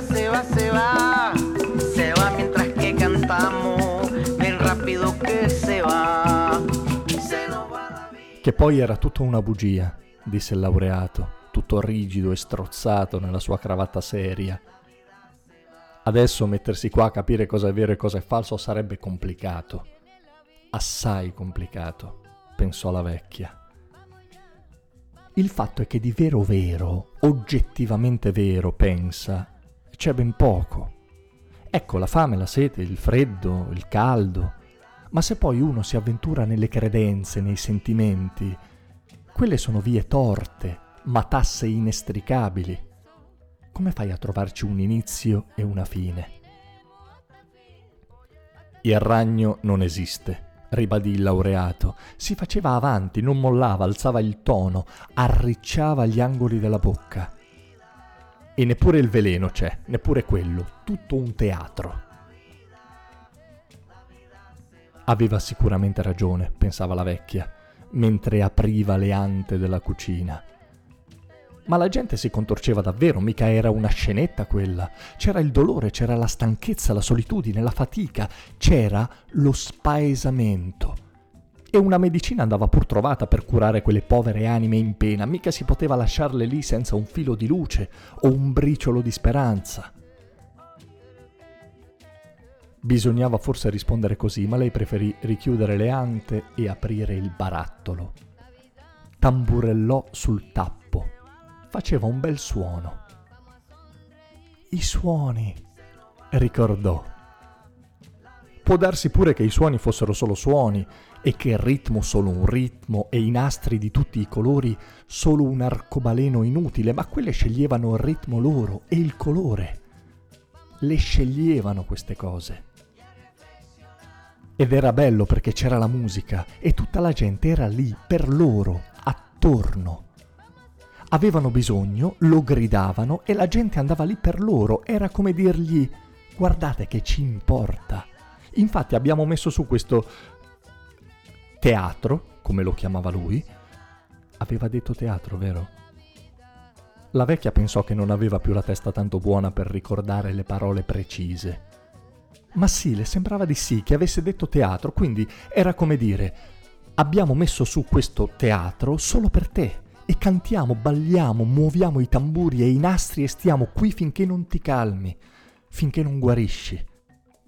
se va, se va, se va mientras que cantamos, bien rápido que se va. Se va. Che poi era tutta una bugia, disse il laureato, tutto rigido e strozzato nella sua cravatta seria. Adesso mettersi qua a capire cosa è vero e cosa è falso sarebbe complicato. Assai complicato, pensò la vecchia. Il fatto è che di vero vero, oggettivamente vero, pensa, c'è ben poco. Ecco la fame, la sete, il freddo, il caldo. Ma se poi uno si avventura nelle credenze, nei sentimenti, quelle sono vie torte, matasse inestricabili. Come fai a trovarci un inizio e una fine? Il ragno non esiste, ribadì il laureato. Si faceva avanti, non mollava, alzava il tono, arricciava gli angoli della bocca. E neppure il veleno c'è, neppure quello, tutto un teatro. Aveva sicuramente ragione, pensava la vecchia, mentre apriva le ante della cucina. Ma la gente si contorceva davvero, mica era una scenetta quella. C'era il dolore, c'era la stanchezza, la solitudine, la fatica, c'era lo spaesamento. E una medicina andava pur trovata per curare quelle povere anime in pena, mica si poteva lasciarle lì senza un filo di luce o un briciolo di speranza. Bisognava forse rispondere così, ma lei preferì richiudere le ante e aprire il barattolo. Tamburellò sul tappo faceva un bel suono. I suoni, ricordò. Può darsi pure che i suoni fossero solo suoni e che il ritmo solo un ritmo e i nastri di tutti i colori solo un arcobaleno inutile, ma quelle sceglievano il ritmo loro e il colore. Le sceglievano queste cose. Ed era bello perché c'era la musica e tutta la gente era lì per loro, attorno avevano bisogno, lo gridavano e la gente andava lì per loro. Era come dirgli guardate che ci importa. Infatti abbiamo messo su questo teatro, come lo chiamava lui. Aveva detto teatro, vero? La vecchia pensò che non aveva più la testa tanto buona per ricordare le parole precise. Ma sì, le sembrava di sì, che avesse detto teatro, quindi era come dire abbiamo messo su questo teatro solo per te e cantiamo, balliamo, muoviamo i tamburi e i nastri e stiamo qui finché non ti calmi, finché non guarisci.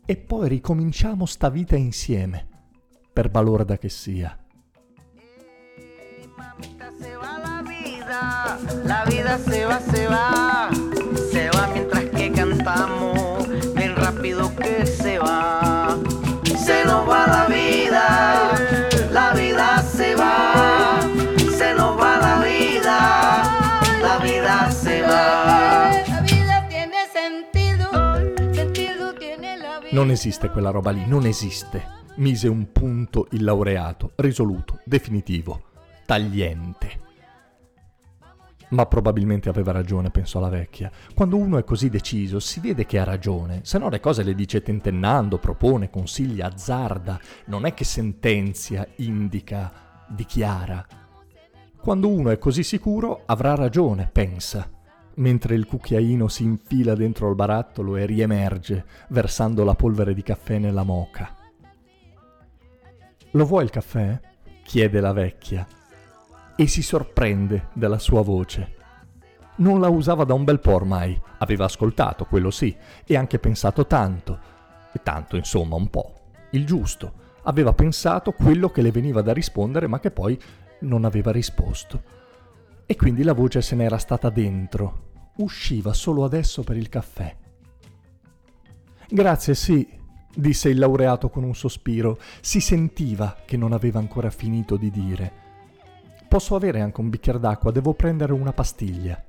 E poi ricominciamo sta vita insieme, per balorda che sia. La vida se va, se va, se va mientras que cantamos, bien rápido que se va. Se nos va la vida, Non esiste quella roba lì, non esiste. Mise un punto il laureato, risoluto, definitivo, tagliente. Ma probabilmente aveva ragione, pensò la vecchia. Quando uno è così deciso, si vede che ha ragione, se no le cose le dice tentennando, propone, consiglia, azzarda, non è che sentenzia, indica, dichiara. Quando uno è così sicuro, avrà ragione, pensa, mentre il cucchiaino si infila dentro il barattolo e riemerge, versando la polvere di caffè nella moca. Lo vuoi il caffè? chiede la vecchia e si sorprende della sua voce. Non la usava da un bel po' ormai, aveva ascoltato, quello sì, e anche pensato tanto, e tanto insomma un po', il giusto. Aveva pensato quello che le veniva da rispondere ma che poi non aveva risposto. E quindi la voce se n'era stata dentro, usciva solo adesso per il caffè. Grazie, sì, disse il laureato con un sospiro. Si sentiva che non aveva ancora finito di dire. Posso avere anche un bicchiere d'acqua, devo prendere una pastiglia.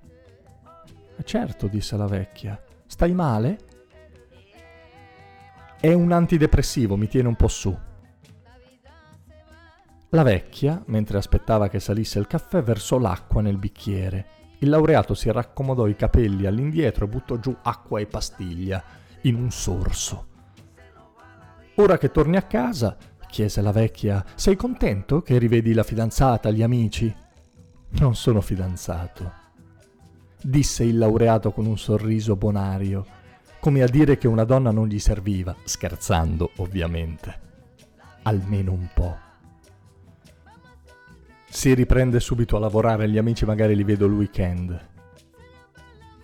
Certo, disse la vecchia. Stai male? È un antidepressivo, mi tiene un po' su. La vecchia, mentre aspettava che salisse il caffè, versò l'acqua nel bicchiere. Il laureato si raccomodò i capelli all'indietro e buttò giù acqua e pastiglia in un sorso. Ora che torni a casa, chiese la vecchia, sei contento che rivedi la fidanzata, gli amici? Non sono fidanzato, disse il laureato con un sorriso bonario, come a dire che una donna non gli serviva, scherzando ovviamente. Almeno un po'. Si riprende subito a lavorare, gli amici magari li vedo il weekend.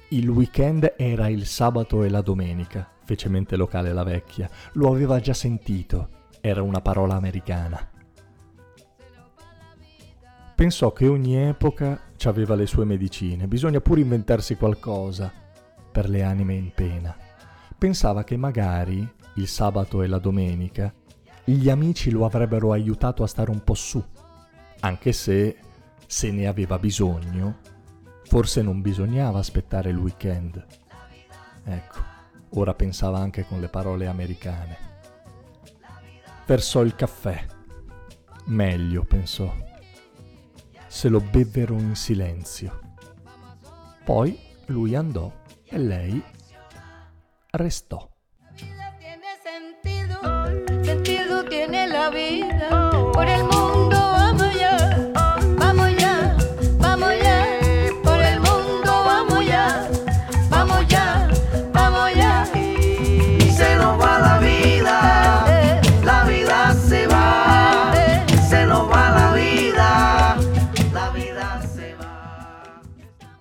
Il weekend era il sabato e la domenica, fece mente locale la vecchia. Lo aveva già sentito, era una parola americana. Pensò che ogni epoca aveva le sue medicine, bisogna pure inventarsi qualcosa per le anime in pena. Pensava che magari il sabato e la domenica gli amici lo avrebbero aiutato a stare un po' su, anche se, se ne aveva bisogno, forse non bisognava aspettare il weekend. Ecco, ora pensava anche con le parole americane. Versò il caffè. Meglio, pensò se lo bevvero in silenzio. Poi lui andò e lei restò. Tiene sentido, sentido tiene la vida. Por el